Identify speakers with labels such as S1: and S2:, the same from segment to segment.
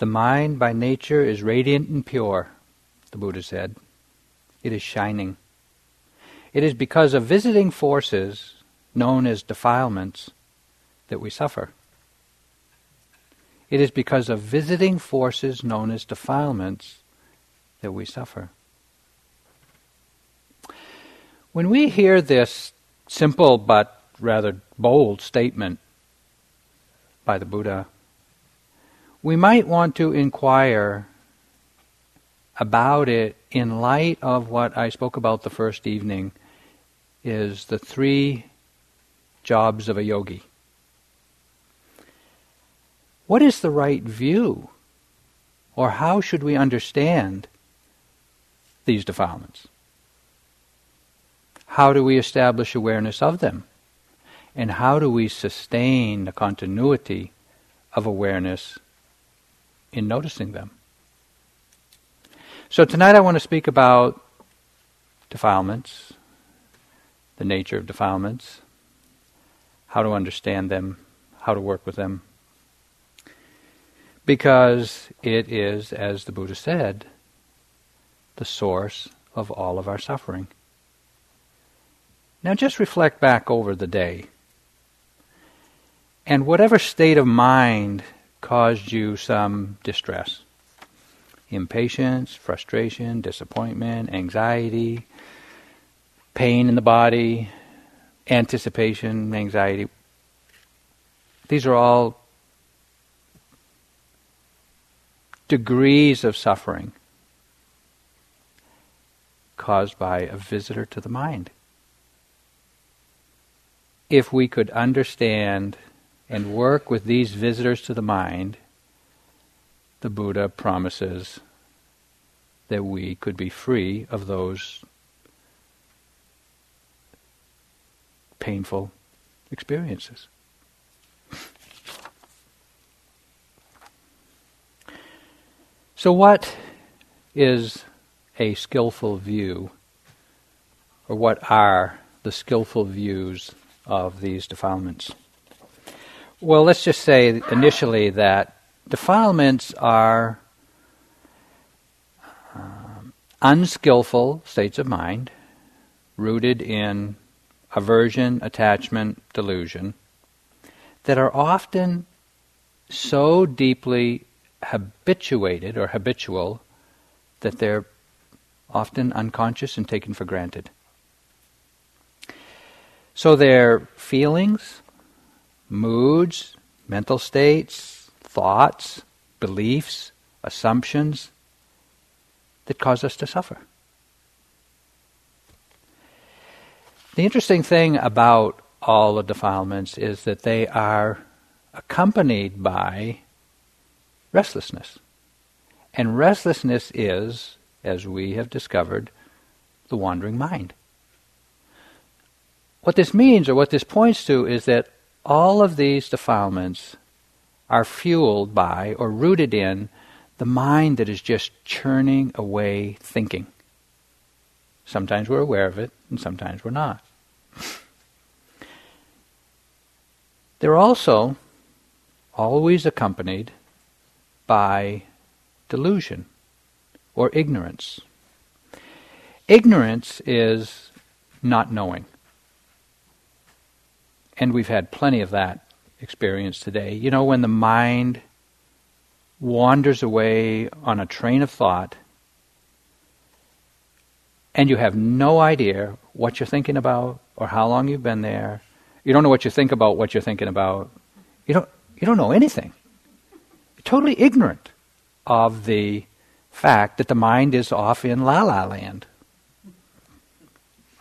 S1: The mind by nature is radiant and pure, the Buddha said. It is shining. It is because of visiting forces known as defilements that we suffer. It is because of visiting forces known as defilements that we suffer. When we hear this simple but rather bold statement by the Buddha, we might want to inquire about it in light of what I spoke about the first evening is the three jobs of a yogi. What is the right view? Or how should we understand these defilements? How do we establish awareness of them? And how do we sustain the continuity of awareness in noticing them? So tonight I want to speak about defilements, the nature of defilements, how to understand them, how to work with them. Because it is, as the Buddha said, the source of all of our suffering. Now just reflect back over the day. And whatever state of mind caused you some distress impatience, frustration, disappointment, anxiety, pain in the body, anticipation, anxiety. These are all degrees of suffering caused by a visitor to the mind. If we could understand and work with these visitors to the mind, the Buddha promises that we could be free of those painful experiences. So, what is a skillful view, or what are the skillful views of these defilements? Well, let's just say initially that defilements are um, unskillful states of mind rooted in aversion, attachment, delusion that are often so deeply habituated or habitual that they're often unconscious and taken for granted. So they're feelings, moods, mental states, thoughts, beliefs, assumptions that cause us to suffer. The interesting thing about all the defilements is that they are accompanied by restlessness. And restlessness is, as we have discovered, the wandering mind. What this means, or what this points to, is that all of these defilements are fueled by or rooted in the mind that is just churning away thinking. Sometimes we're aware of it, and sometimes we're not. They're also always accompanied by delusion or ignorance. Ignorance is not knowing. And we've had plenty of that experience today. You know, when the mind wanders away on a train of thought and you have no idea what you're thinking about or how long you've been there. You don't know what you think about what you're thinking about. You don't, you don't know anything totally ignorant of the fact that the mind is off in la la land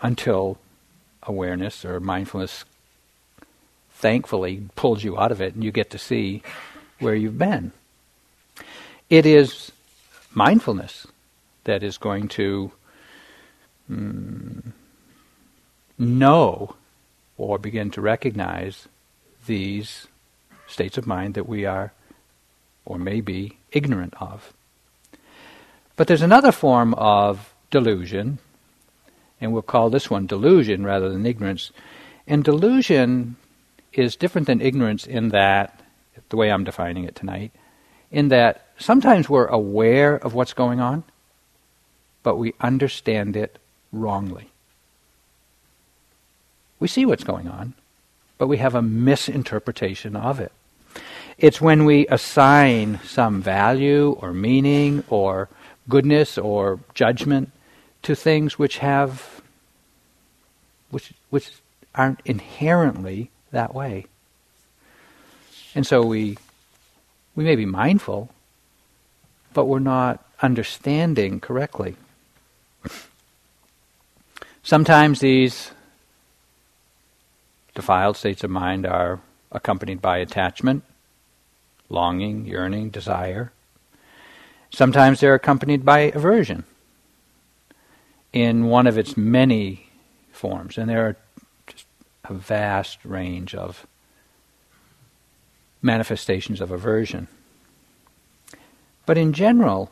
S1: until awareness or mindfulness thankfully pulls you out of it and you get to see where you've been. It is mindfulness that is going to mm, know or begin to recognize these states of mind that we are or may be ignorant of. But there's another form of delusion, and we'll call this one delusion rather than ignorance. And delusion is different than ignorance in that, the way I'm defining it tonight, in that sometimes we're aware of what's going on, but we understand it wrongly. We see what's going on, but we have a misinterpretation of it. It's when we assign some value or meaning or goodness or judgment to things which have which which aren't inherently that way. And so we we may be mindful, but we're not understanding correctly. Sometimes these defiled states of mind are accompanied by attachment, longing, yearning, desire. Sometimes they're accompanied by aversion in one of its many forms, and there are a vast range of manifestations of aversion. But in general,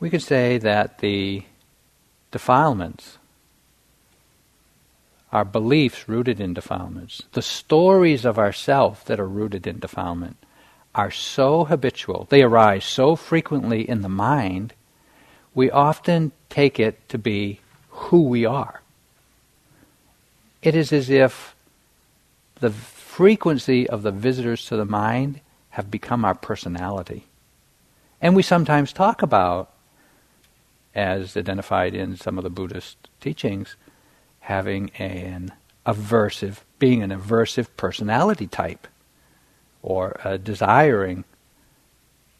S1: we could say that the defilements our beliefs rooted in defilements, the stories of ourself that are rooted in defilement, are so habitual, they arise so frequently in the mind, we often take it to be who we are. It is as if the frequency of the visitors to the mind have become our personality. And we sometimes talk about, as identified in some of the Buddhist teachings, having an aversive, being an aversive personality type or a desiring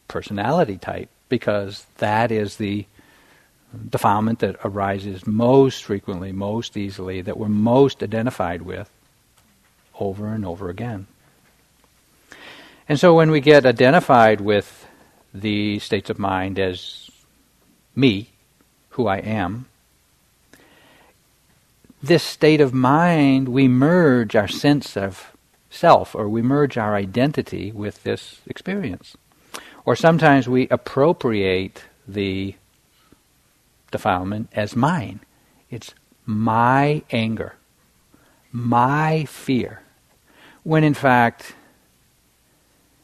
S1: personality type because that is the defilement that arises most frequently, most easily, that we're most identified with over and over again. And so when we get identified with the states of mind as me, who I am, this state of mind, we merge our sense of self or we merge our identity with this experience. Or sometimes we appropriate the defilement as mine. It's my anger, my fear. When in fact,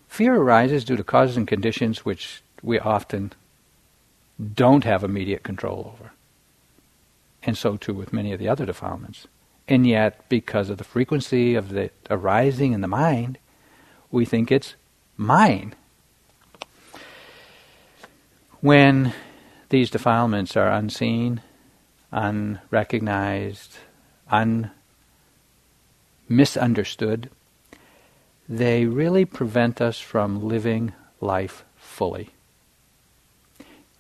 S1: fear arises due to causes and conditions which we often don't have immediate control over and so too with many of the other defilements. And yet, because of the frequency of the arising in the mind, we think it's mine. When these defilements are unseen, unrecognized, un misunderstood, they really prevent us from living life fully.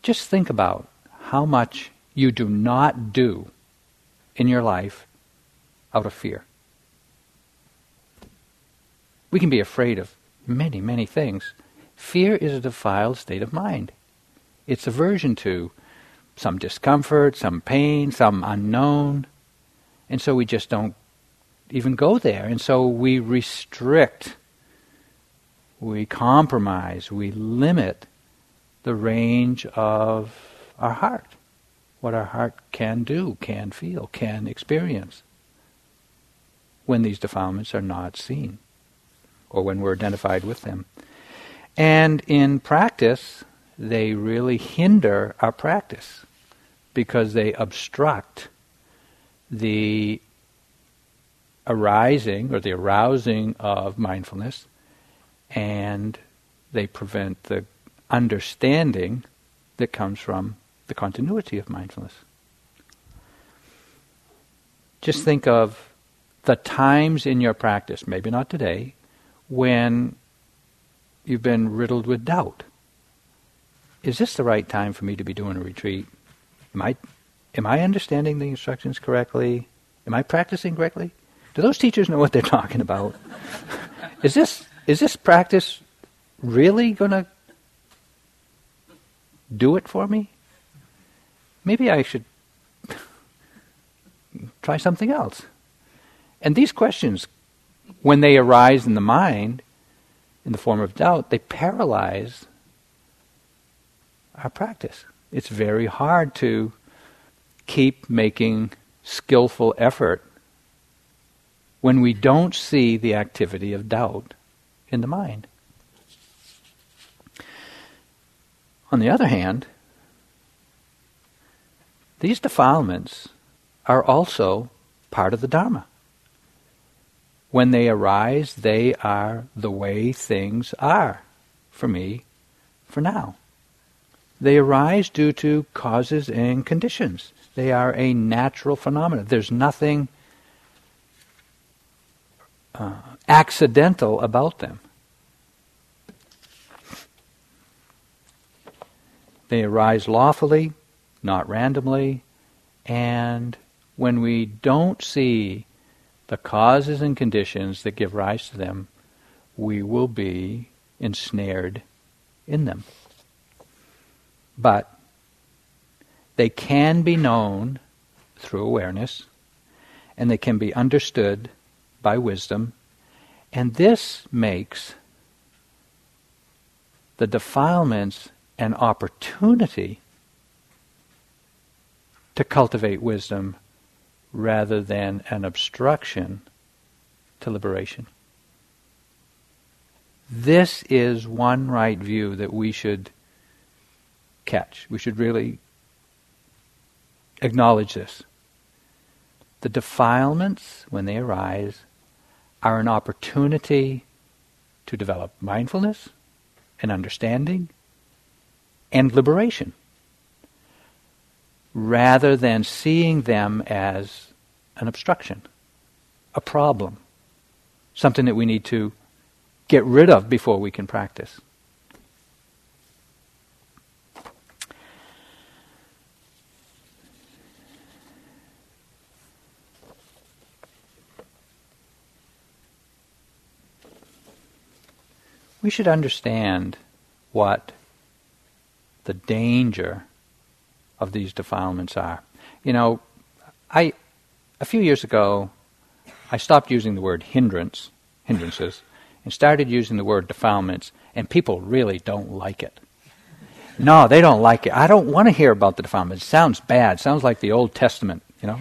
S1: Just think about how much you do not do in your life out of fear. We can be afraid of many, many things. Fear is a defiled state of mind. It's aversion to some discomfort, some pain, some unknown. And so we just don't even go there. And so we restrict, we compromise, we limit the range of our heart what our heart can do, can feel, can experience when these defilements are not seen or when we're identified with them. And in practice, they really hinder our practice because they obstruct the arising or the arousing of mindfulness and they prevent the understanding that comes from the continuity of mindfulness. Just think of the times in your practice, maybe not today, when you've been riddled with doubt. Is this the right time for me to be doing a retreat? Am I, am I understanding the instructions correctly? Am I practicing correctly? Do those teachers know what they're talking about? is this is this practice really going to do it for me? maybe I should try something else. And these questions, when they arise in the mind, in the form of doubt, they paralyze our practice. It's very hard to keep making skillful effort when we don't see the activity of doubt in the mind. On the other hand, these defilements are also part of the Dharma. When they arise, they are the way things are for me for now. They arise due to causes and conditions. They are a natural phenomenon. There's nothing uh, accidental about them. They arise lawfully, not randomly, and when we don't see the causes and conditions that give rise to them, we will be ensnared in them. But they can be known through awareness, and they can be understood by wisdom, and this makes the defilements an opportunity to cultivate wisdom rather than an obstruction to liberation. This is one right view that we should catch. We should really acknowledge this. The defilements, when they arise, are an opportunity to develop mindfulness and understanding and liberation, rather than seeing them as an obstruction, a problem, something that we need to get rid of before we can practice. We should understand what the danger of these defilements are. You know, I a few years ago I stopped using the word hindrance, hindrances, and started using the word defilements, and people really don't like it. No, they don't like it. I don't want to hear about the defilements. It sounds bad. It sounds like the Old Testament, you know.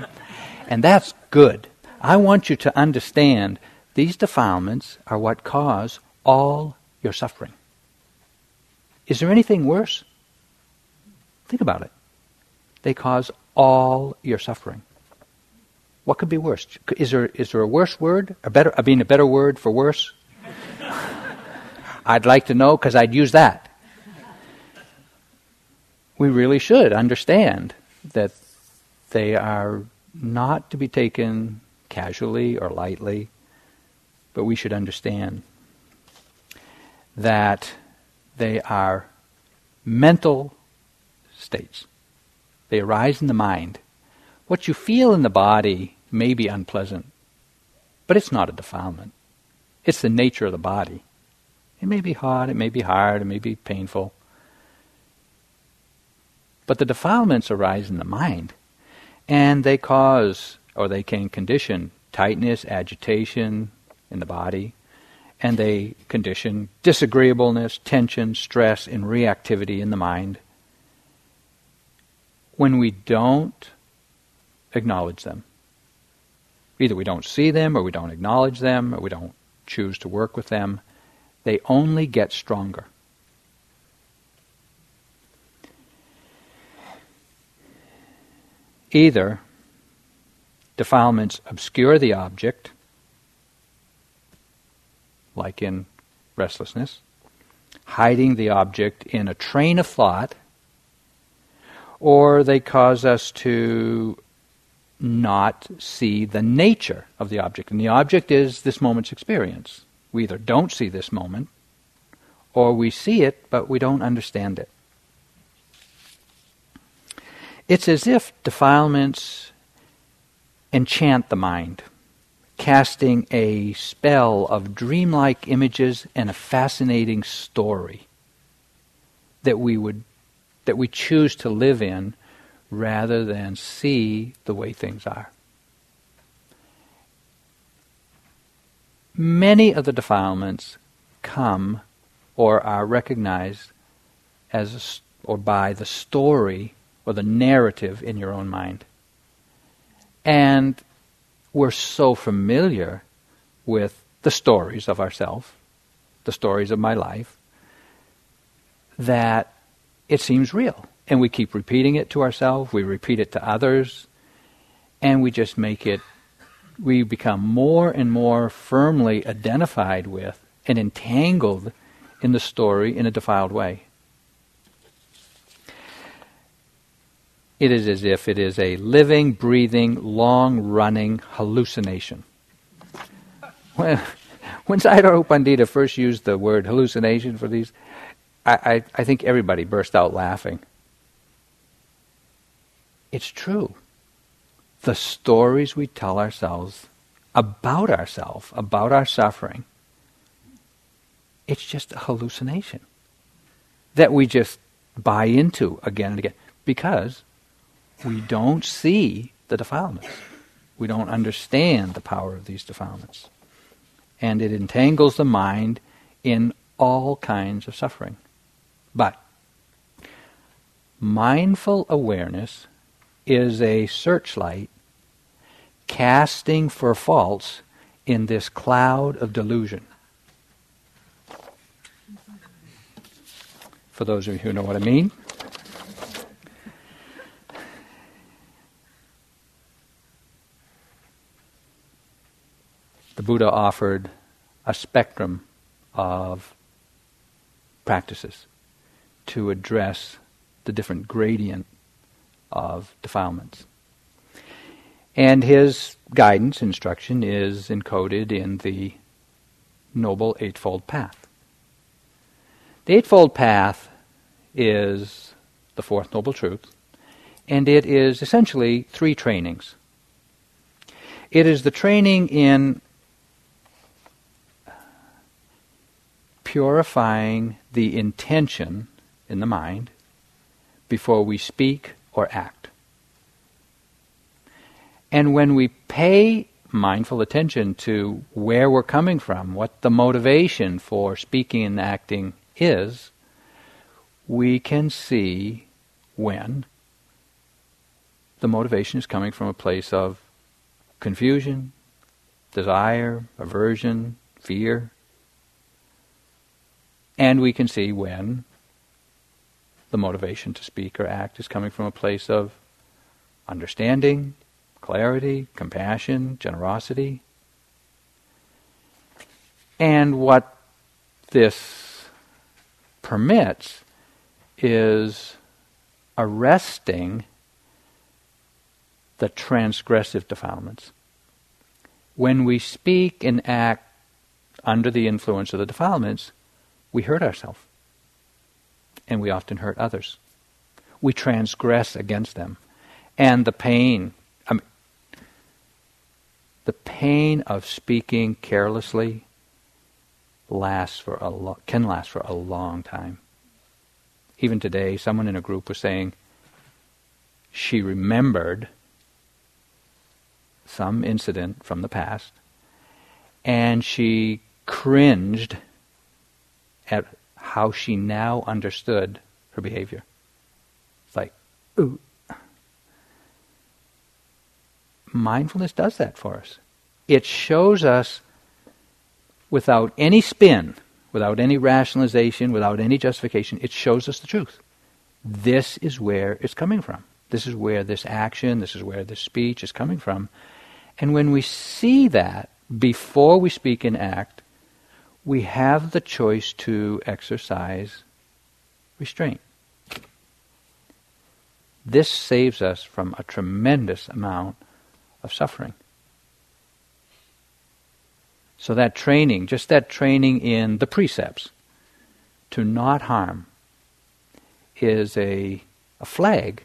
S1: And that's good. I want you to understand these defilements are what cause all your suffering. Is there anything worse? Think about it. They cause all your suffering. What could be worse? Is there, is there a worse word? A better, I mean, a better word for worse? I'd like to know because I'd use that. We really should understand that they are not to be taken casually or lightly, but we should understand that they are mental states. They arise in the mind. What you feel in the body may be unpleasant, but it's not a defilement. It's the nature of the body. It may be hot, it may be hard, it may be painful. But the defilements arise in the mind, and they cause, or they can condition, tightness, agitation in the body, and they condition disagreeableness, tension, stress, and reactivity in the mind when we don't acknowledge them. Either we don't see them, or we don't acknowledge them, or we don't choose to work with them. They only get stronger. Either defilements obscure the object like in restlessness, hiding the object in a train of thought, or they cause us to not see the nature of the object. And the object is this moment's experience. We either don't see this moment, or we see it, but we don't understand it. It's as if defilements enchant the mind casting a spell of dreamlike images and a fascinating story that we would that we choose to live in rather than see the way things are. Many of the defilements come or are recognized as a, or by the story or the narrative in your own mind. And we're so familiar with the stories of ourselves, the stories of my life, that it seems real. And we keep repeating it to ourselves, we repeat it to others, and we just make it, we become more and more firmly identified with and entangled in the story in a defiled way. It is as if it is a living, breathing, long running hallucination. When, when Sayadaw Pandita first used the word hallucination for these, I, I, I think everybody burst out laughing. It's true. The stories we tell ourselves about ourselves, about our suffering, it's just a hallucination that we just buy into again and again because we don't see the defilements. We don't understand the power of these defilements. And it entangles the mind in all kinds of suffering. But mindful awareness is a searchlight casting for faults in this cloud of delusion. For those of you who know what I mean, the Buddha offered a spectrum of practices to address the different gradient of defilements. And his guidance, instruction, is encoded in the Noble Eightfold Path. The Eightfold Path is the Fourth Noble Truth, and it is essentially three trainings. It is the training in purifying the intention in the mind before we speak or act. And when we pay mindful attention to where we're coming from, what the motivation for speaking and acting is, we can see when the motivation is coming from a place of confusion, desire, aversion, fear. And we can see when the motivation to speak or act is coming from a place of understanding, clarity, compassion, generosity. And what this permits is arresting the transgressive defilements. When we speak and act under the influence of the defilements, we hurt ourselves and we often hurt others. We transgress against them. And the pain, I mean, the pain of speaking carelessly lasts for a lo- can last for a long time. Even today, someone in a group was saying she remembered some incident from the past, and she cringed at how she now understood her behavior. It's like, ooh. Mindfulness does that for us. It shows us without any spin, without any rationalization, without any justification, it shows us the truth. This is where it's coming from. This is where this action, this is where this speech is coming from. And when we see that before we speak and act, we have the choice to exercise restraint. This saves us from a tremendous amount of suffering. So, that training, just that training in the precepts to not harm, is a, a flag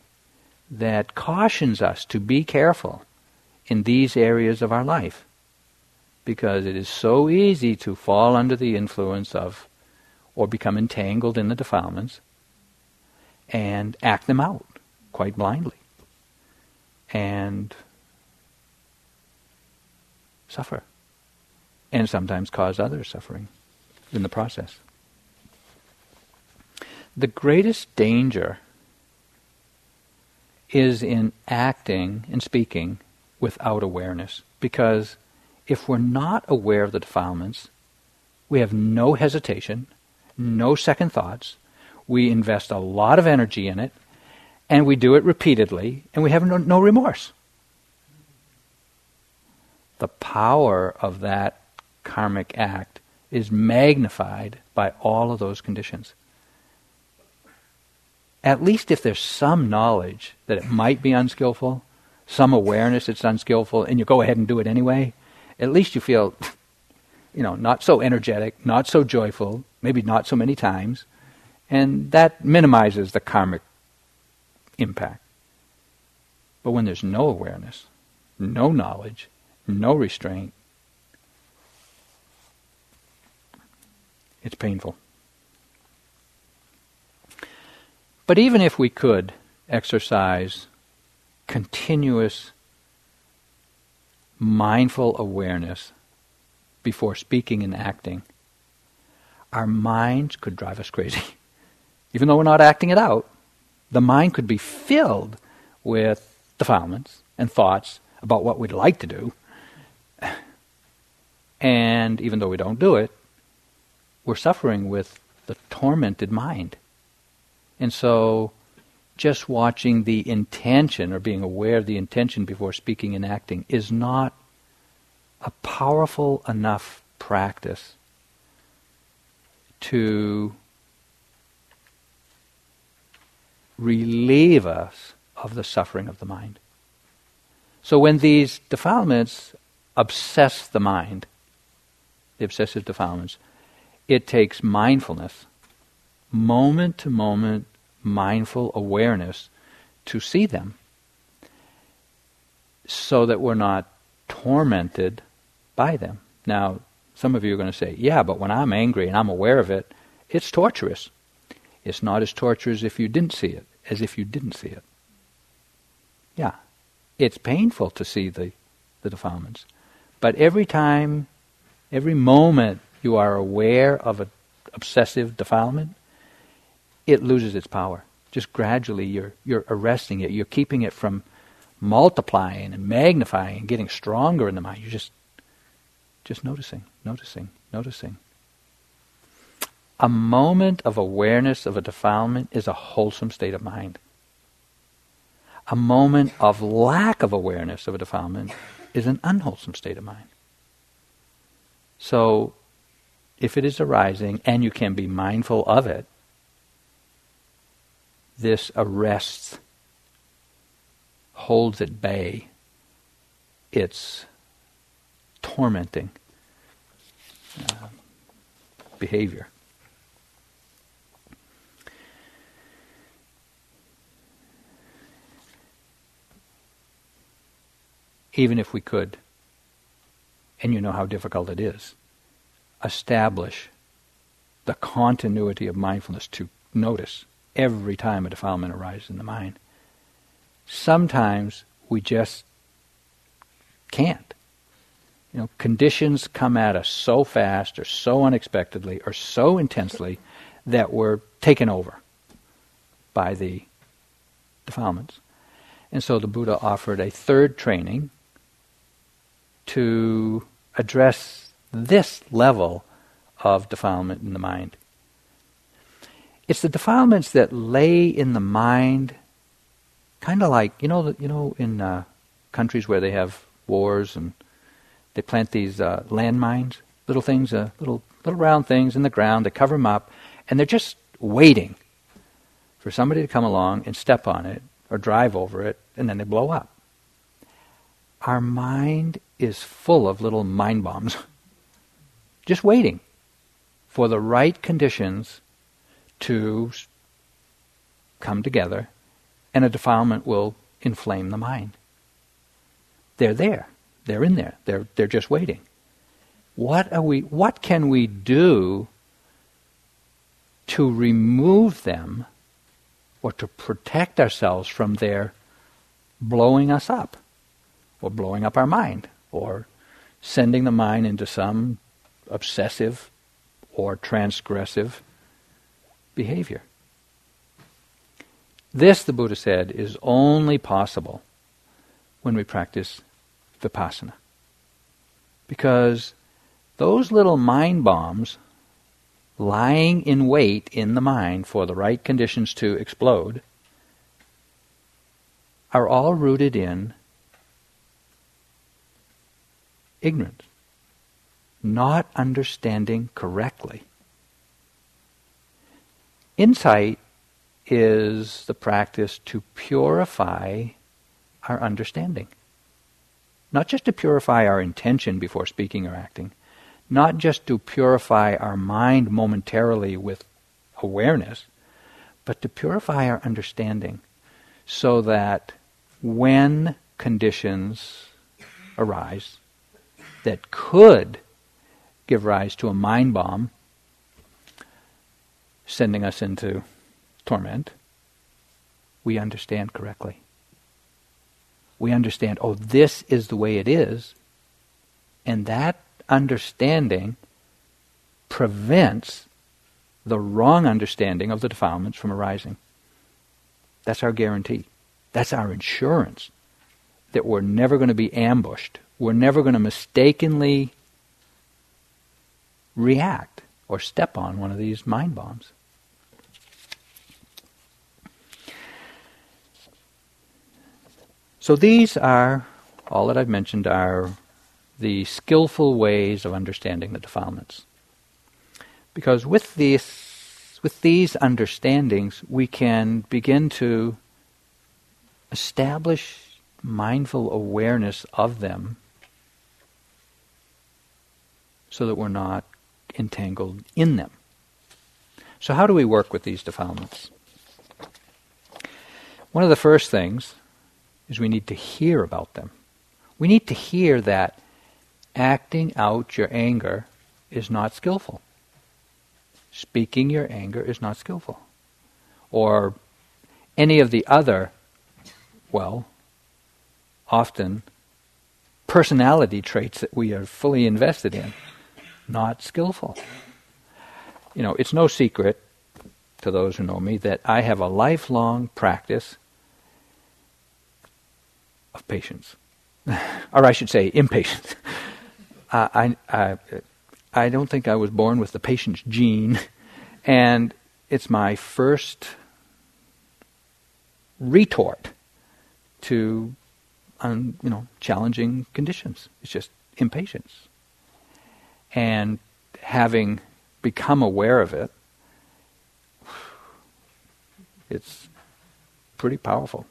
S1: that cautions us to be careful in these areas of our life because it is so easy to fall under the influence of or become entangled in the defilements and act them out quite blindly and suffer and sometimes cause others suffering in the process. The greatest danger is in acting and speaking without awareness because if we're not aware of the defilements, we have no hesitation, no second thoughts. We invest a lot of energy in it, and we do it repeatedly, and we have no, no remorse. The power of that karmic act is magnified by all of those conditions. At least if there's some knowledge that it might be unskillful, some awareness it's unskillful, and you go ahead and do it anyway, at least you feel, you know, not so energetic, not so joyful, maybe not so many times, and that minimizes the karmic impact. But when there's no awareness, no knowledge, no restraint, it's painful. But even if we could exercise continuous mindful awareness before speaking and acting, our minds could drive us crazy. Even though we're not acting it out, the mind could be filled with defilements and thoughts about what we'd like to do. And even though we don't do it, we're suffering with the tormented mind. And so just watching the intention or being aware of the intention before speaking and acting is not a powerful enough practice to relieve us of the suffering of the mind. So when these defilements obsess the mind, the obsessive defilements, it takes mindfulness, moment to moment mindful awareness to see them so that we're not tormented by them. Now, some of you are going to say, yeah, but when I'm angry and I'm aware of it, it's torturous. It's not as torturous if you didn't see it, as if you didn't see it. Yeah, it's painful to see the, the defilements. But every time, every moment you are aware of an obsessive defilement, it loses its power. Just gradually you're, you're arresting it. You're keeping it from multiplying and magnifying and getting stronger in the mind. You're just, just noticing, noticing, noticing. A moment of awareness of a defilement is a wholesome state of mind. A moment of lack of awareness of a defilement is an unwholesome state of mind. So, if it is arising and you can be mindful of it, this arrests, holds at bay its tormenting uh, behavior. Even if we could, and you know how difficult it is, establish the continuity of mindfulness to notice every time a defilement arises in the mind. Sometimes we just can't. You know, conditions come at us so fast or so unexpectedly or so intensely that we're taken over by the defilements. And so the Buddha offered a third training to address this level of defilement in the mind. It's the defilements that lay in the mind, kind of like you know, you know, in uh, countries where they have wars and they plant these uh, landmines, little things, uh, little little round things in the ground. They cover them up, and they're just waiting for somebody to come along and step on it or drive over it, and then they blow up. Our mind is full of little mind bombs, just waiting for the right conditions to come together, and a defilement will inflame the mind. They're there. They're in there. They're, they're just waiting. What, are we, what can we do to remove them or to protect ourselves from their blowing us up or blowing up our mind or sending the mind into some obsessive or transgressive behavior. This, the Buddha said, is only possible when we practice vipassana. Because those little mind bombs lying in wait in the mind for the right conditions to explode are all rooted in ignorance, not understanding correctly. Insight is the practice to purify our understanding. Not just to purify our intention before speaking or acting, not just to purify our mind momentarily with awareness, but to purify our understanding so that when conditions arise that could give rise to a mind bomb, sending us into torment, we understand correctly. We understand, oh, this is the way it is, and that understanding prevents the wrong understanding of the defilements from arising. That's our guarantee. That's our insurance that we're never going to be ambushed. We're never going to mistakenly react or step on one of these mind bombs. So these are, all that I've mentioned are the skillful ways of understanding the defilements. Because with these, with these understandings, we can begin to establish mindful awareness of them so that we're not entangled in them. So, how do we work with these defilements? One of the first things is we need to hear about them. We need to hear that acting out your anger is not skillful. Speaking your anger is not skillful. Or any of the other, well, often personality traits that we are fully invested in, not skillful. You know, it's no secret to those who know me that I have a lifelong practice of patience, or I should say, impatience. uh, I, I, I don't think I was born with the patience gene, and it's my first retort to, um, you know, challenging conditions. It's just impatience, and having become aware of it, it's pretty powerful.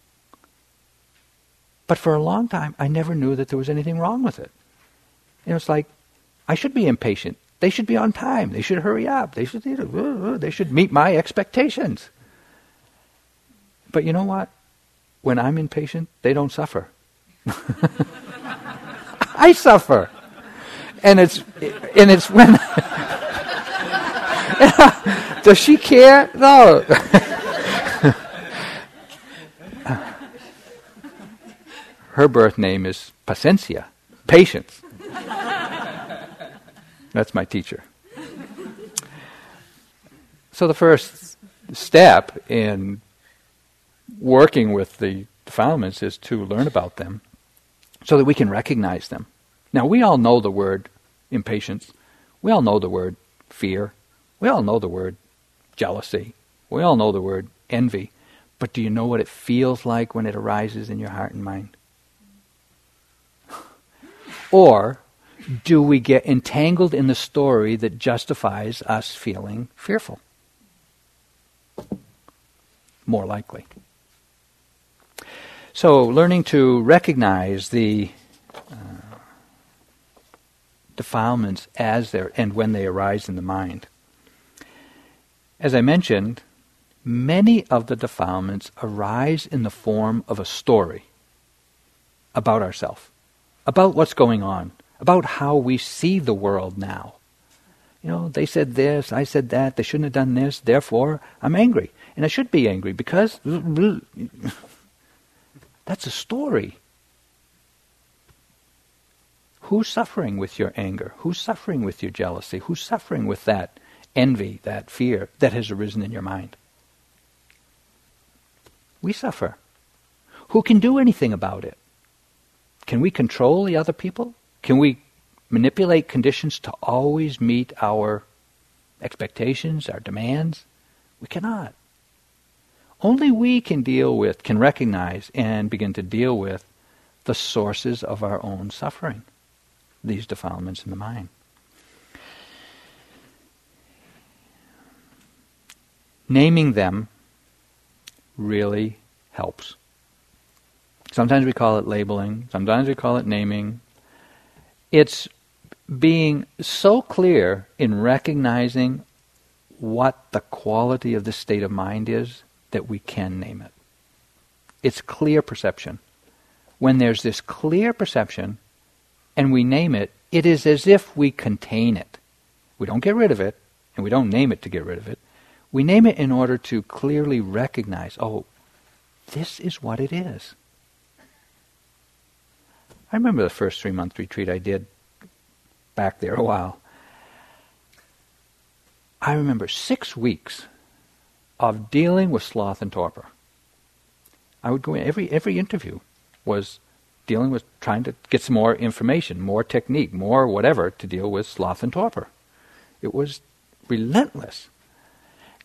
S1: But for a long time, I never knew that there was anything wrong with it. You know, it's like, I should be impatient. They should be on time. They should hurry up. They should, uh, uh, they should meet my expectations. But you know what? When I'm impatient, they don't suffer. I suffer. And it's, and it's when, does she care? No. her birth name is Paciencia, patience. That's my teacher. So the first step in working with the defilements is to learn about them so that we can recognize them. Now, we all know the word impatience. We all know the word fear. We all know the word jealousy. We all know the word envy. But do you know what it feels like when it arises in your heart and mind? Or do we get entangled in the story that justifies us feeling fearful? More likely. So, learning to recognize the uh, defilements as they and when they arise in the mind. As I mentioned, many of the defilements arise in the form of a story about ourselves about what's going on, about how we see the world now. You know, they said this, I said that, they shouldn't have done this, therefore I'm angry. And I should be angry because that's a story. Who's suffering with your anger? Who's suffering with your jealousy? Who's suffering with that envy, that fear that has arisen in your mind? We suffer. Who can do anything about it? Can we control the other people? Can we manipulate conditions to always meet our expectations, our demands. We cannot. Only we can deal with, can recognize, and begin to deal with the sources of our own suffering, these defilements in the mind. Naming them really helps. Sometimes we call it labeling, sometimes we call it naming. It's being so clear in recognizing what the quality of the state of mind is that we can name it. It's clear perception. When there's this clear perception and we name it, it is as if we contain it. We don't get rid of it, and we don't name it to get rid of it. We name it in order to clearly recognize, oh, this is what it is. I remember the first three month retreat I did back there a while. I remember six weeks of dealing with sloth and torpor. I would go in every every interview was dealing with trying to get some more information, more technique, more whatever to deal with sloth and torpor. It was relentless.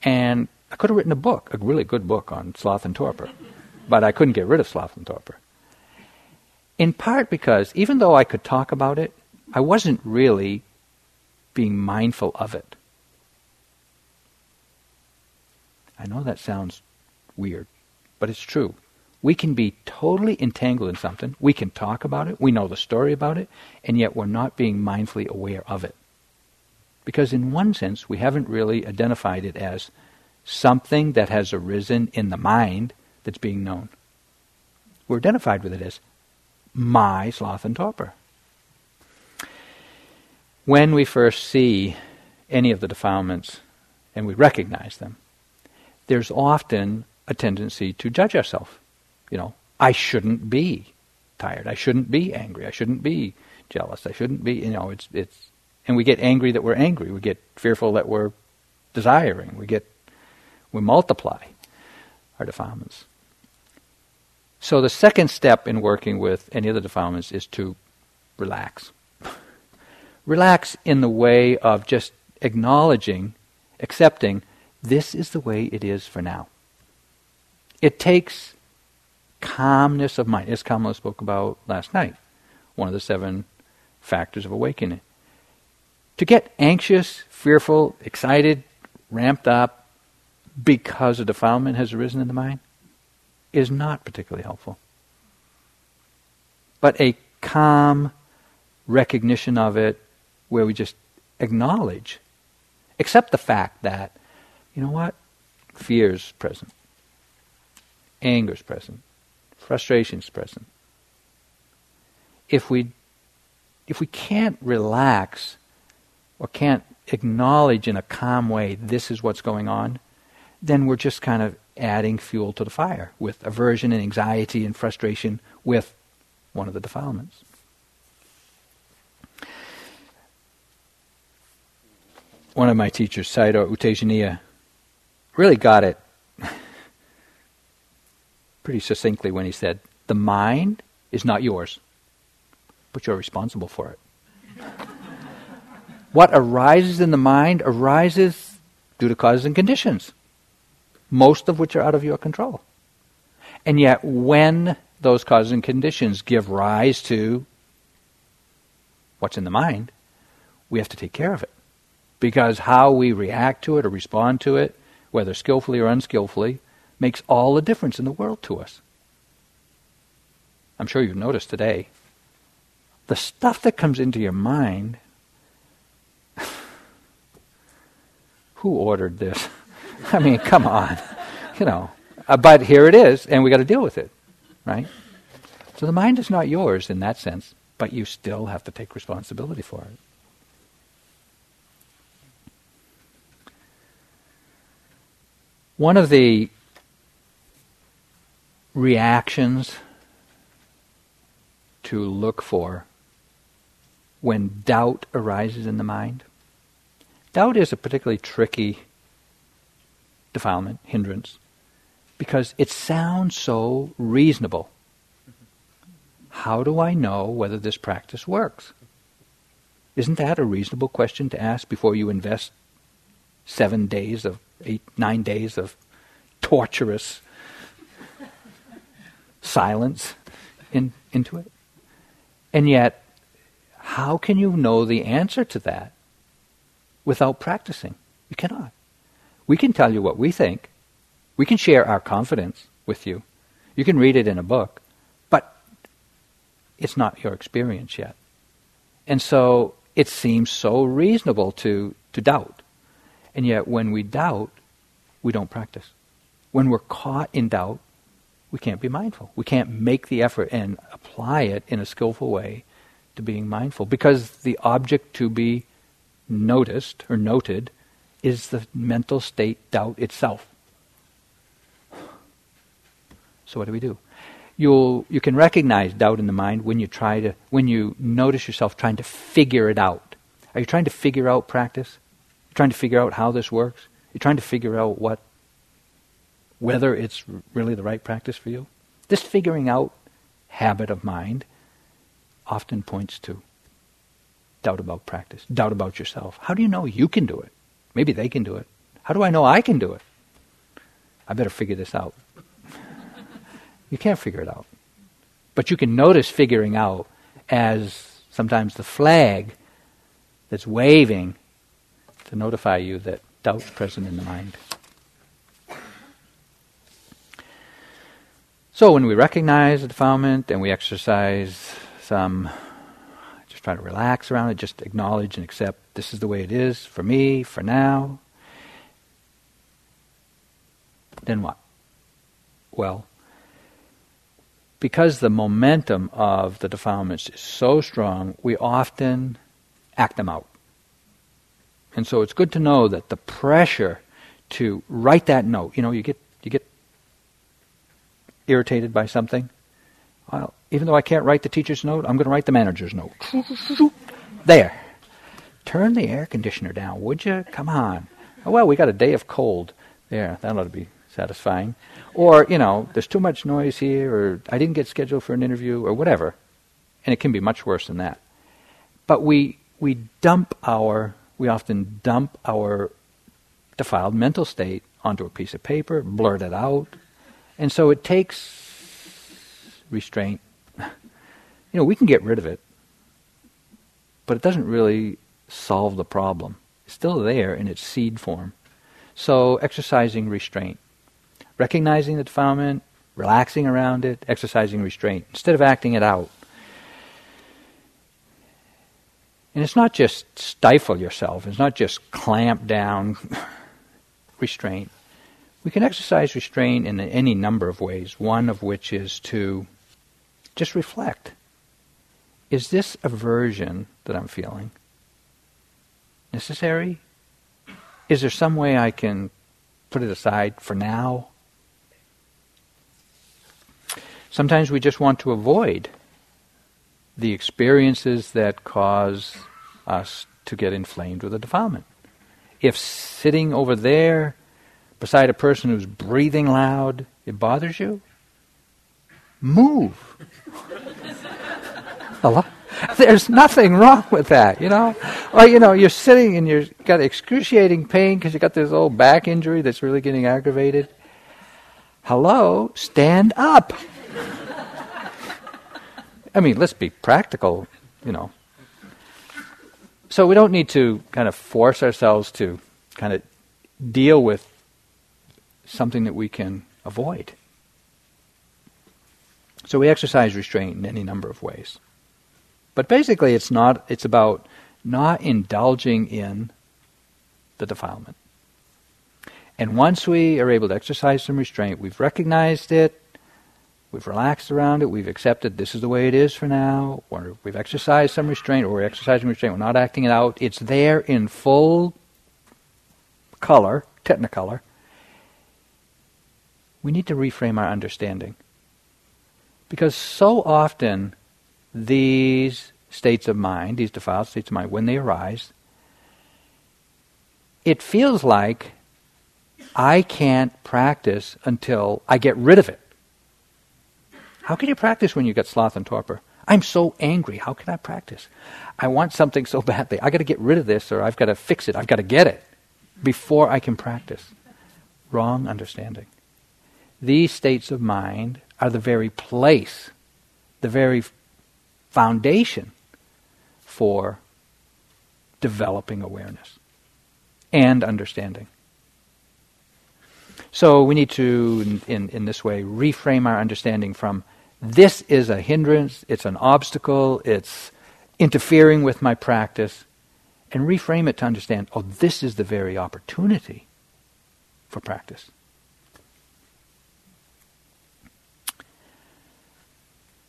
S1: And I could have written a book, a really good book on sloth and torpor, but I couldn't get rid of sloth and torpor. In part because even though I could talk about it, I wasn't really being mindful of it. I know that sounds weird, but it's true. We can be totally entangled in something, we can talk about it, we know the story about it, and yet we're not being mindfully aware of it. Because, in one sense, we haven't really identified it as something that has arisen in the mind that's being known. We're identified with it as my sloth and torpor. When we first see any of the defilements and we recognize them, there's often a tendency to judge ourselves. You know, I shouldn't be tired. I shouldn't be angry. I shouldn't be jealous. I shouldn't be, you know, it's, it's, and we get angry that we're angry. We get fearful that we're desiring. We get, we multiply our defilements. So the second step in working with any of the defilements is to relax. relax in the way of just acknowledging, accepting, this is the way it is for now. It takes calmness of mind, as Kamala spoke about last night, one of the seven factors of awakening. To get anxious, fearful, excited, ramped up because a defilement has arisen in the mind is not particularly helpful. But a calm recognition of it where we just acknowledge, accept the fact that, you know what, fear is present, anger is present, frustration is present. If we if we can't relax or can't acknowledge in a calm way this is what's going on, then we're just kind of adding fuel to the fire with aversion and anxiety and frustration with one of the defilements. One of my teachers, Sayadaw U Tejaniya, really got it pretty succinctly when he said, The mind is not yours, but you're responsible for it. what arises in the mind arises due to causes and conditions most of which are out of your control. And yet, when those causes and conditions give rise to what's in the mind, we have to take care of it. Because how we react to it or respond to it, whether skillfully or unskillfully, makes all the difference in the world to us. I'm sure you've noticed today. The stuff that comes into your mind, who ordered this? I mean, come on. You know. Uh, but here it is, and we got to deal with it, right? So the mind is not yours in that sense, but you still have to take responsibility for it. One of the reactions to look for when doubt arises in the mind. Doubt is a particularly tricky defilement, hindrance, because it sounds so reasonable. How do I know whether this practice works? Isn't that a reasonable question to ask before you invest seven days of eight, nine days of torturous silence in, into it. And yet, how can you know the answer to that without practicing? You cannot. We can tell you what we think. We can share our confidence with you. You can read it in a book, but it's not your experience yet. And so it seems so reasonable to, to doubt. And yet, when we doubt, we don't practice. When we're caught in doubt, we can't be mindful. We can't make the effort and apply it in a skillful way to being mindful because the object to be noticed or noted is the mental state doubt itself. So what do we do? You'll, you can recognize doubt in the mind when you try to when you notice yourself trying to figure it out. Are you trying to figure out practice? You're trying to figure out how this works? You're trying to figure out what whether it's really the right practice for you? This figuring out habit of mind often points to doubt about practice, doubt about yourself. How do you know you can do it? Maybe they can do it. How do I know I can do it? I better figure this out. you can't figure it out. But you can notice figuring out as sometimes the flag that's waving to notify you that doubt's present in the mind. So when we recognize the defilement and we exercise some, just try to relax around it, just acknowledge and accept this is the way it is for me, for now, then what? Well, because the momentum of the defilements is so strong, we often act them out. And so it's good to know that the pressure to write that note, you know, you get you get irritated by something, well, even though I can't write the teacher's note, I'm going to write the manager's note. there. Turn the air conditioner down, would you? Come on. Oh, well, we got a day of cold. There, that ought to be satisfying. Or, you know, there's too much noise here, or I didn't get scheduled for an interview, or whatever. And it can be much worse than that. But we, we dump our, we often dump our defiled mental state onto a piece of paper, blurt it out, and so it takes restraint. You know, we can get rid of it, but it doesn't really solve the problem. It's still there in its seed form. So exercising restraint, recognizing the defilement, relaxing around it, exercising restraint, instead of acting it out. And it's not just stifle yourself, it's not just clamp down restraint. We can exercise restraint in any number of ways, one of which is to just reflect. Is this aversion that I'm feeling necessary? Is there some way I can put it aside for now? Sometimes we just want to avoid the experiences that cause us to get inflamed with a defilement. If sitting over there beside a person who's breathing loud, it bothers you? Move. There's nothing wrong with that, you know? Or, you know, you're sitting and you've got excruciating pain because you got this old back injury that's really getting aggravated. Hello, stand up. I mean, let's be practical, you know. So we don't need to kind of force ourselves to kind of deal with something that we can avoid. So we exercise restraint in any number of ways. But basically it's not it's about not indulging in the defilement. And once we are able to exercise some restraint, we've recognized it, we've relaxed around it, we've accepted this is the way it is for now, or we've exercised some restraint, or we're exercising restraint, we're not acting it out, it's there in full color, technicolor, we need to reframe our understanding. Because so often these states of mind, these defiled states of mind, when they arise, it feels like I can't practice until I get rid of it. How can you practice when you get sloth and torpor? I'm so angry. How can I practice? I want something so badly. I've got to get rid of this or I've got to fix it. I've got to get it. before I can practice. Wrong understanding. These states of mind are the very place, the very foundation for developing awareness and understanding. So we need to, in, in this way, reframe our understanding from this is a hindrance, it's an obstacle, it's interfering with my practice, and reframe it to understand oh, this is the very opportunity for practice.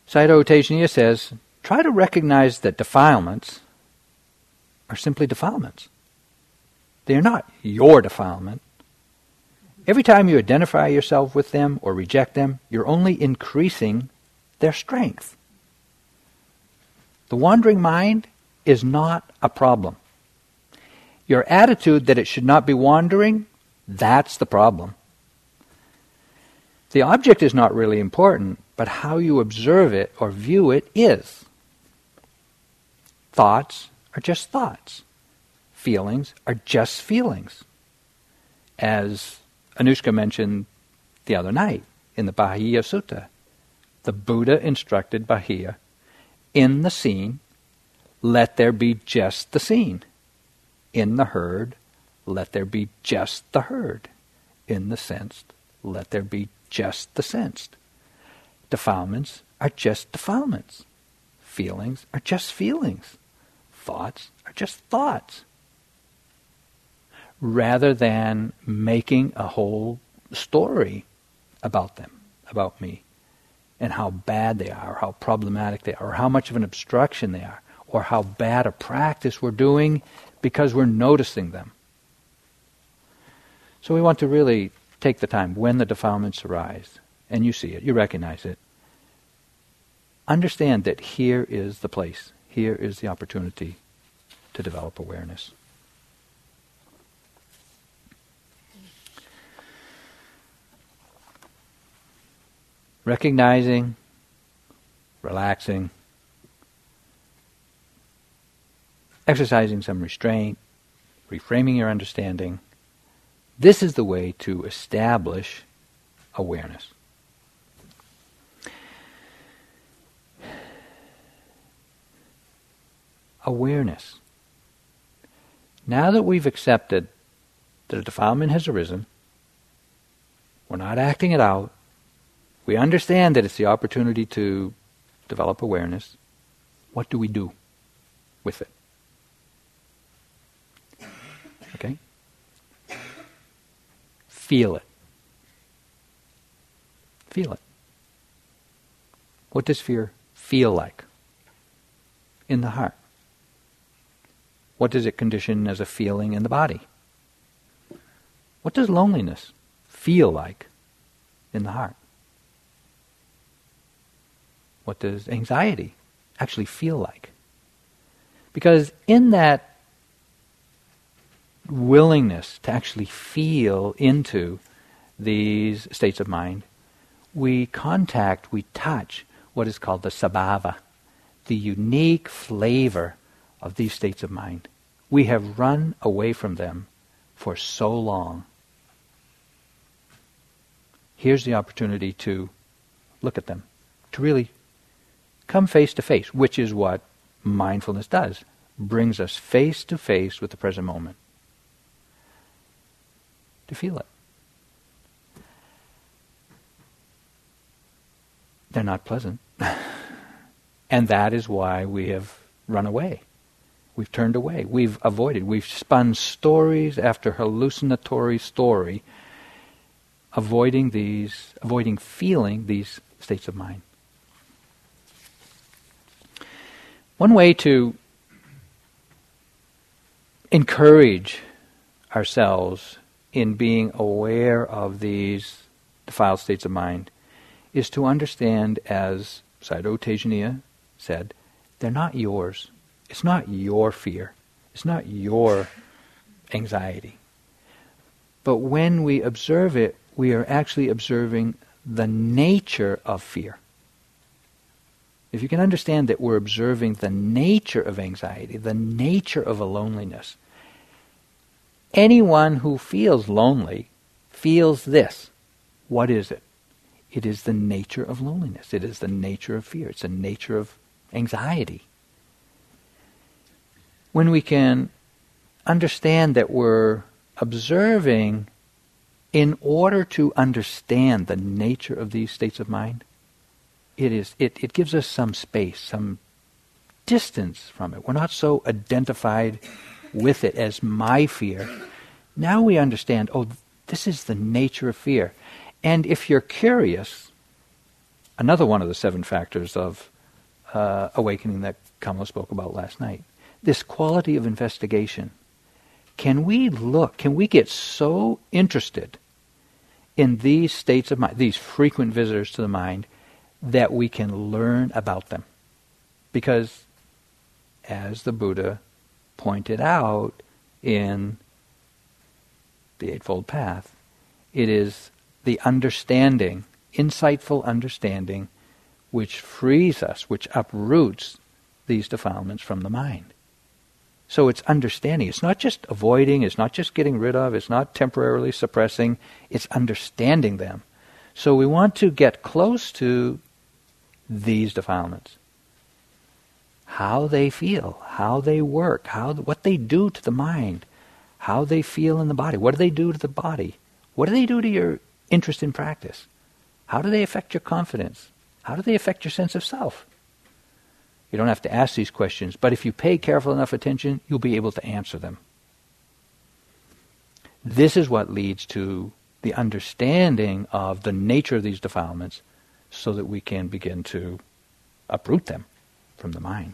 S1: Sayadaw Tejaniya says, try to recognize that defilements are simply defilements. They are not your defilement. Every time you identify yourself with them or reject them, you're only increasing their strength. The wandering mind is not a problem. Your attitude that it should not be wandering, that's the problem. The object is not really important, but how you observe it or view it is. Thoughts are just thoughts. Feelings are just feelings. As Anushka mentioned the other night in the Bahiya Sutta, the Buddha instructed Bahiya in the seen, let there be just the seen. In the heard, let there be just the heard. In the sensed, let there be just the sensed. Defilements are just defilements. Feelings are just feelings. Thoughts are just thoughts. Rather than making a whole story about them, about me and how bad they are, how problematic they are, or how much of an obstruction they are, or how bad a practice we're doing because we're noticing them. So we want to really take the time when the defilements arise, and you see it, you recognize it. Understand that here is the place, here is the opportunity to develop awareness. recognizing, relaxing, exercising some restraint, reframing your understanding. This is the way to establish awareness. Awareness. Now that we've accepted that a defilement has arisen, we're not acting it out, we understand that it's the opportunity to develop awareness. What do we do with it? Okay? Feel it. Feel it. What does fear feel like in the heart? What does it condition as a feeling in the body? What does loneliness feel like in the heart? What does anxiety actually feel like? Because in that willingness to actually feel into these states of mind, we contact, we touch what is called the sabhava, the unique flavor of these states of mind. We have run away from them for so long. Here's the opportunity to look at them, to really come face to face, which is what mindfulness does. Brings us face to face with the present moment. To feel it. They're not pleasant. and that is why we have run away. We've turned away. We've avoided. We've spun stories after hallucinatory story, avoiding these, avoiding feeling these states of mind. One way to encourage ourselves in being aware of these defiled states of mind is to understand, as Sayadaw Tejaniya said, they're not yours. It's not your fear. It's not your anxiety. But when we observe it, we are actually observing the nature of fear. If you can understand that we're observing the nature of anxiety, the nature of a loneliness, Anyone who feels lonely feels this. What is it? It is the nature of loneliness. It is the nature of fear. It's the nature of anxiety. When we can understand that we're observing in order to understand the nature of these states of mind, it is it, it gives us some space, some distance from it. We're not so identified with it as my fear. Now we understand, oh, this is the nature of fear. And if you're curious, another one of the seven factors of uh, awakening that Kamala spoke about last night, this quality of investigation. Can we look, can we get so interested in these states of mind, these frequent visitors to the mind, that we can learn about them? Because, as the Buddha pointed out in the Eightfold Path, it is the understanding, insightful understanding, which frees us, which uproots these defilements from the mind. So it's understanding. It's not just avoiding, it's not just getting rid of, it's not temporarily suppressing, it's understanding them. So we want to get close to these defilements. How they feel, how they work, how what they do to the mind, how they feel in the body. What do they do to the body? What do they do to your interest in practice? How do they affect your confidence? How do they affect your sense of self? You don't have to ask these questions, but if you pay careful enough attention, you'll be able to answer them. This is what leads to the understanding of the nature of these defilements so that we can begin to uproot them from the mind.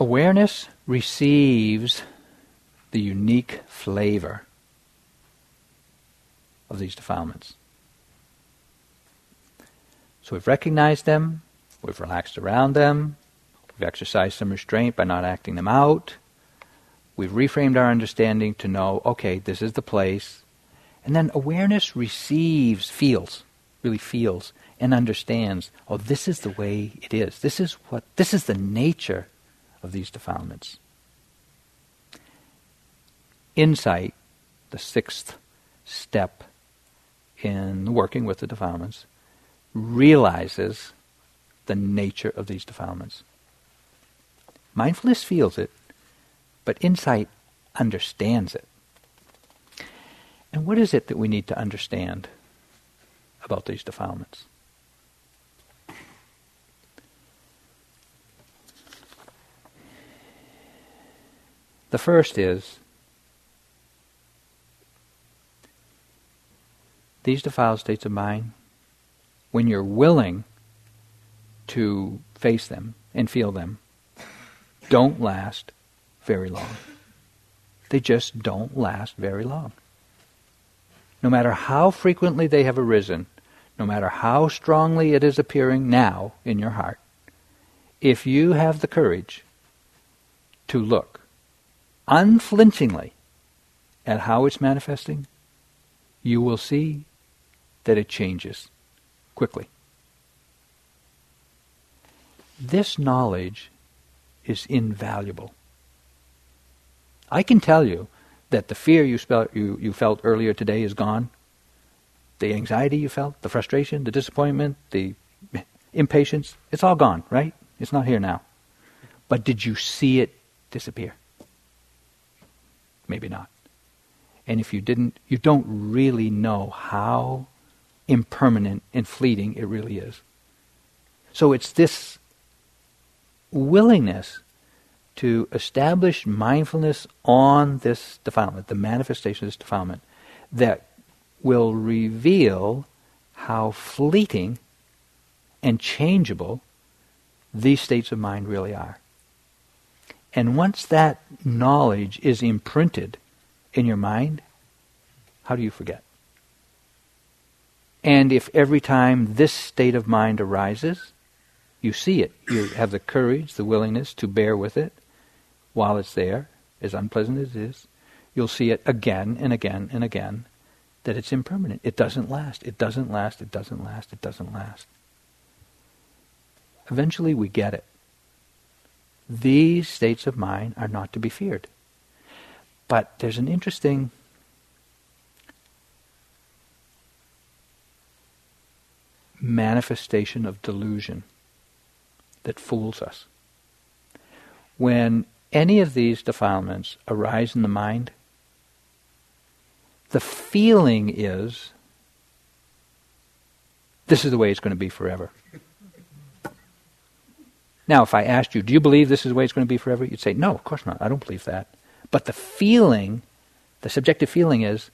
S1: Awareness receives the unique flavor of these defilements. So we've recognized them, we've relaxed around them, we've exercised some restraint by not acting them out, we've reframed our understanding to know, okay, this is the place. And then awareness receives, feels, really feels, and understands, oh, this is the way it is. This is what this is the nature of these defilements. Insight, the sixth step in working with the defilements realizes the nature of these defilements. Mindfulness feels it, but insight understands it. And what is it that we need to understand about these defilements? The first is these defiled states of mind, when you're willing to face them and feel them, don't last very long. They just don't last very long. No matter how frequently they have arisen, no matter how strongly it is appearing now in your heart, if you have the courage to look unflinchingly at how it's manifesting, you will see that it changes quickly. This knowledge is invaluable. I can tell you that the fear you, you, you felt earlier today is gone. The anxiety you felt, the frustration, the disappointment, the impatience, it's all gone, right? It's not here now. But did you see it disappear? Maybe not. And if you didn't, you don't really know how impermanent and fleeting it really is. So it's this willingness to establish mindfulness on this defilement, the manifestation of this defilement, that will reveal how fleeting and changeable these states of mind really are. And once that knowledge is imprinted in your mind, how do you forget? And if every time this state of mind arises, you see it, you have the courage, the willingness to bear with it while it's there, as unpleasant as it is, you'll see it again and again and again that it's impermanent. It doesn't last. It doesn't last. It doesn't last. It doesn't last. Eventually we get it. These states of mind are not to be feared. But there's an interesting manifestation of delusion that fools us. When any of these defilements arise in the mind, the feeling is this is the way it's going to be forever. Now, if I asked you, do you believe this is the way it's going to be forever? You'd say, no, of course not. I don't believe that. But the feeling, the subjective feeling is,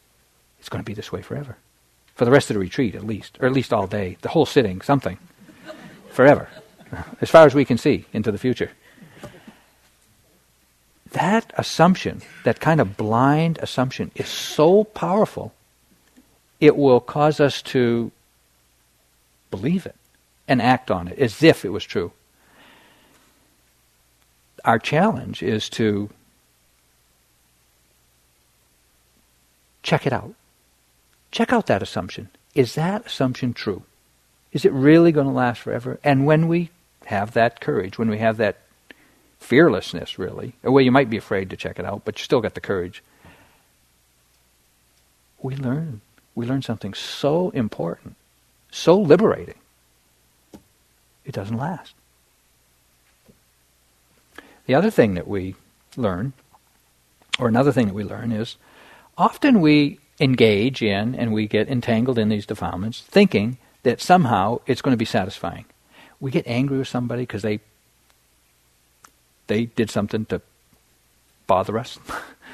S1: it's going to be this way forever. For the rest of the retreat, at least. Or at least all day. The whole sitting, something. Forever. As far as we can see into the future. That assumption, that kind of blind assumption, is so powerful, it will cause us to believe it and act on it as if it was true. Our challenge is to check it out. Check out that assumption. Is that assumption true? Is it really going to last forever? And when we have that courage, when we have that fearlessness, really, uh, well, you might be afraid to check it out, but you still got the courage. We learn. We learn something so important, so liberating. It doesn't last. The other thing that we learn, or another thing that we learn, is often we engage in and we get entangled in these defilements thinking that somehow it's going to be satisfying. We get angry with somebody because they they did something to bother us.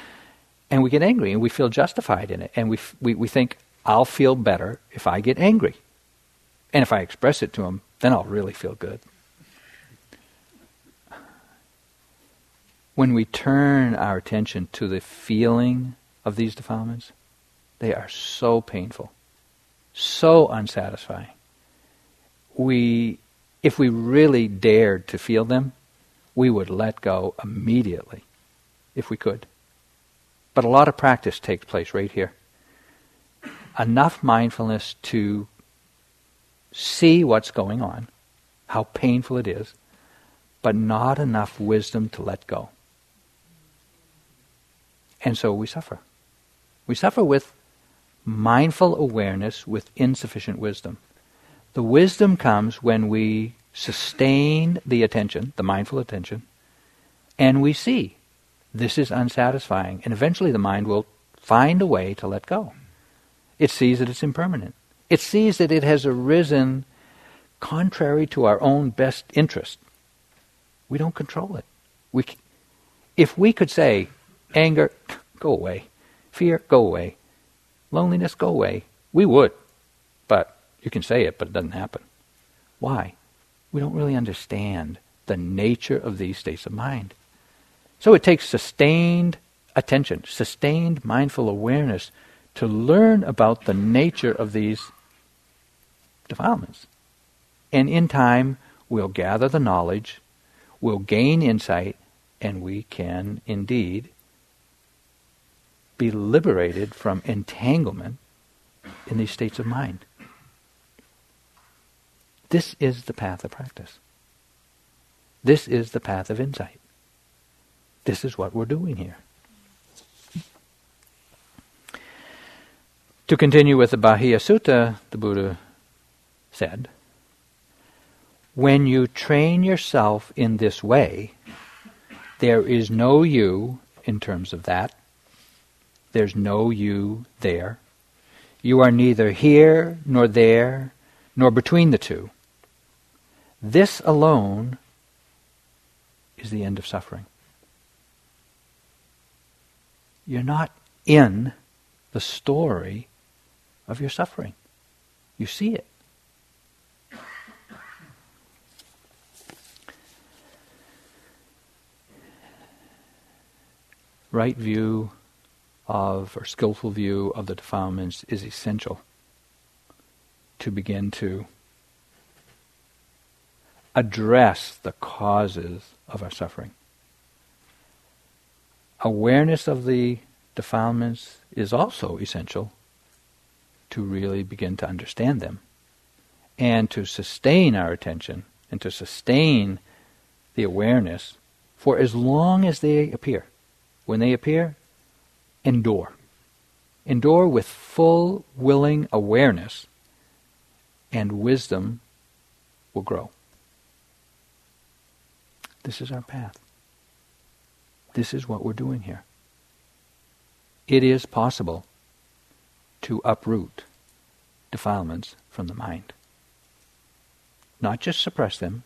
S1: and we get angry and we feel justified in it. And we, we, we think, I'll feel better if I get angry. And if I express it to them, then I'll really feel good. When we turn our attention to the feeling of these defilements, they are so painful, so unsatisfying. We, if we really dared to feel them, we would let go immediately if we could. But a lot of practice takes place right here. Enough mindfulness to see what's going on, how painful it is, but not enough wisdom to let go. And so we suffer. We suffer with mindful awareness with insufficient wisdom. The wisdom comes when we sustain the attention, the mindful attention, and we see this is unsatisfying. And eventually the mind will find a way to let go. It sees that it's impermanent. It sees that it has arisen contrary to our own best interest. We don't control it. We, if we could say, anger, go away, fear, go away, loneliness, go away, we would. But you can say it, but it doesn't happen. Why? we don't really understand the nature of these states of mind. So it takes sustained attention, sustained mindful awareness to learn about the nature of these defilements. And in time, we'll gather the knowledge, we'll gain insight, and we can indeed be liberated from entanglement in these states of mind. This is the path of practice. This is the path of insight. This is what we're doing here. To continue with the Bahiya Sutta, the Buddha said, When you train yourself in this way, there is no you in terms of that. There's no you there. You are neither here nor there nor between the two. This alone is the end of suffering. You're not in the story of your suffering. You see it. Right view of, or skillful view of the defilements is essential to begin to address the causes of our suffering. Awareness of the defilements is also essential to really begin to understand them and to sustain our attention and to sustain the awareness for as long as they appear. When they appear, endure. Endure with full, willing awareness, and wisdom will grow. This is our path. This is what we're doing here. It is possible to uproot defilements from the mind. Not just suppress them,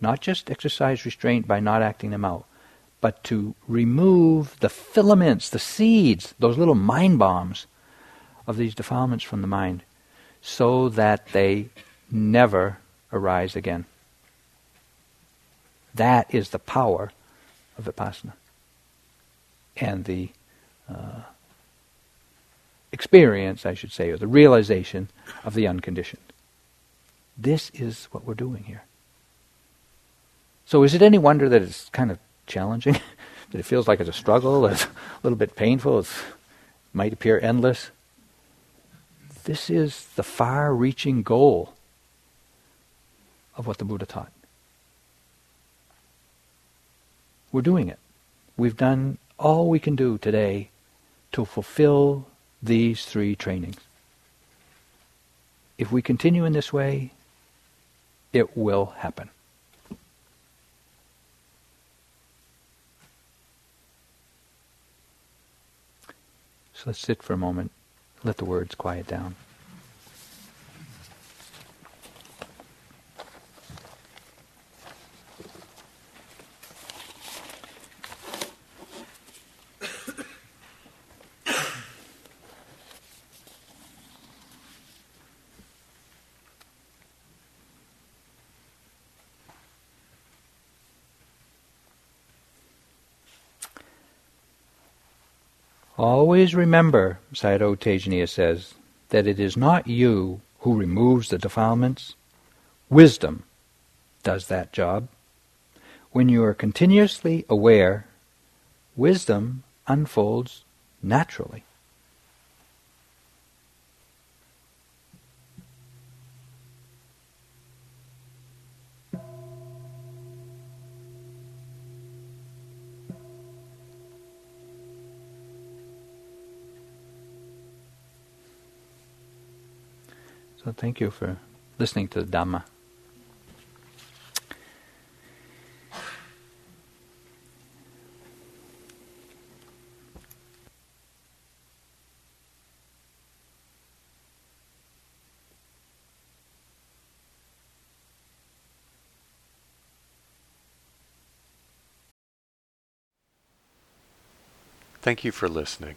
S1: not just exercise restraint by not acting them out, but to remove the filaments, the seeds, those little mind bombs of these defilements from the mind so that they never arise again. That is the power of Vipassana and the uh, experience, I should say, or the realization of the unconditioned. This is what we're doing here. So, is it any wonder that it's kind of challenging? that it feels like it's a struggle, it's a little bit painful, it might appear endless? This is the far reaching goal of what the Buddha taught. We're doing it. We've done all we can do today to fulfill these three trainings. If we continue in this way, it will happen. So let's sit for a moment, let the words quiet down. Always remember, Sayadaw Tejaniya says, that it is not you who removes the defilements. Wisdom does that job. When you are continuously aware, wisdom unfolds naturally. Thank you for listening to the Dhamma.
S2: Thank you for listening.